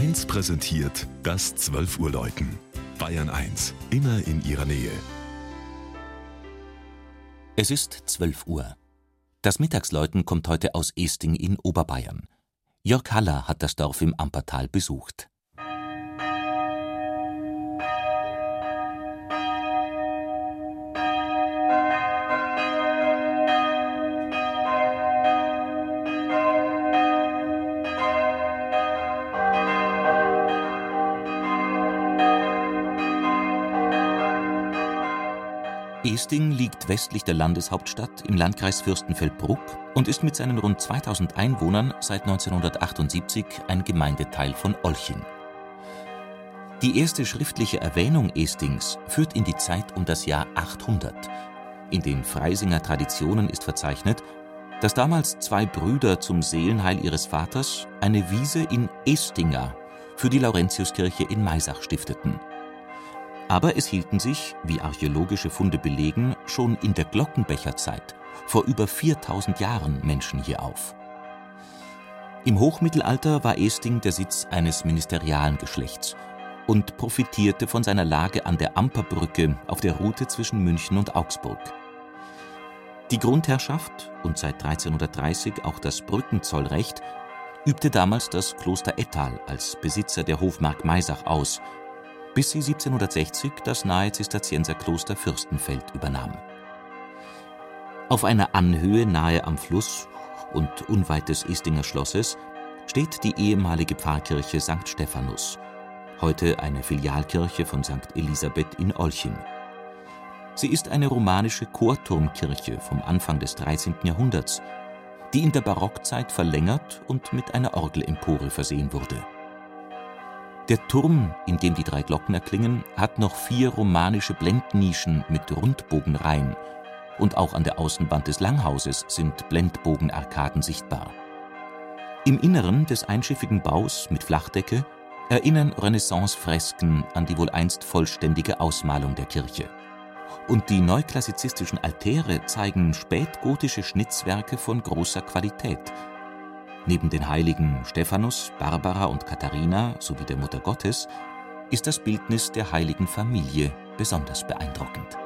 1 präsentiert das 12 Uhr Läuten. Bayern 1, immer in ihrer Nähe. Es ist 12 Uhr. Das Mittagsläuten kommt heute aus Esting in Oberbayern. Jörg Haller hat das Dorf im Ampertal besucht. Esting liegt westlich der Landeshauptstadt im Landkreis Fürstenfeldbruck und ist mit seinen rund 2000 Einwohnern seit 1978 ein Gemeindeteil von Olching. Die erste schriftliche Erwähnung Estings führt in die Zeit um das Jahr 800. In den Freisinger Traditionen ist verzeichnet, dass damals zwei Brüder zum Seelenheil ihres Vaters eine Wiese in Estinga für die Laurentiuskirche in Maisach stifteten aber es hielten sich, wie archäologische Funde belegen, schon in der Glockenbecherzeit, vor über 4000 Jahren Menschen hier auf. Im Hochmittelalter war Esting der Sitz eines ministerialen Geschlechts und profitierte von seiner Lage an der Amperbrücke auf der Route zwischen München und Augsburg. Die Grundherrschaft und seit 1330 auch das Brückenzollrecht übte damals das Kloster Ettal als Besitzer der Hofmark Maisach aus bis sie 1760 das nahe Zisterzienserkloster Fürstenfeld übernahm. Auf einer Anhöhe nahe am Fluss und unweit des Istinger Schlosses steht die ehemalige Pfarrkirche St. Stephanus, heute eine Filialkirche von St. Elisabeth in Olching. Sie ist eine romanische Chorturmkirche vom Anfang des 13. Jahrhunderts, die in der Barockzeit verlängert und mit einer Orgelempore versehen wurde der Turm, in dem die drei Glocken erklingen, hat noch vier romanische Blendnischen mit Rundbogenreihen, und auch an der Außenwand des Langhauses sind Blendbogenarkaden sichtbar. Im Inneren des einschiffigen Baus mit Flachdecke erinnern Renaissance-Fresken an die wohl einst vollständige Ausmalung der Kirche. Und die neuklassizistischen Altäre zeigen spätgotische Schnitzwerke von großer Qualität – Neben den Heiligen Stephanus, Barbara und Katharina sowie der Mutter Gottes ist das Bildnis der heiligen Familie besonders beeindruckend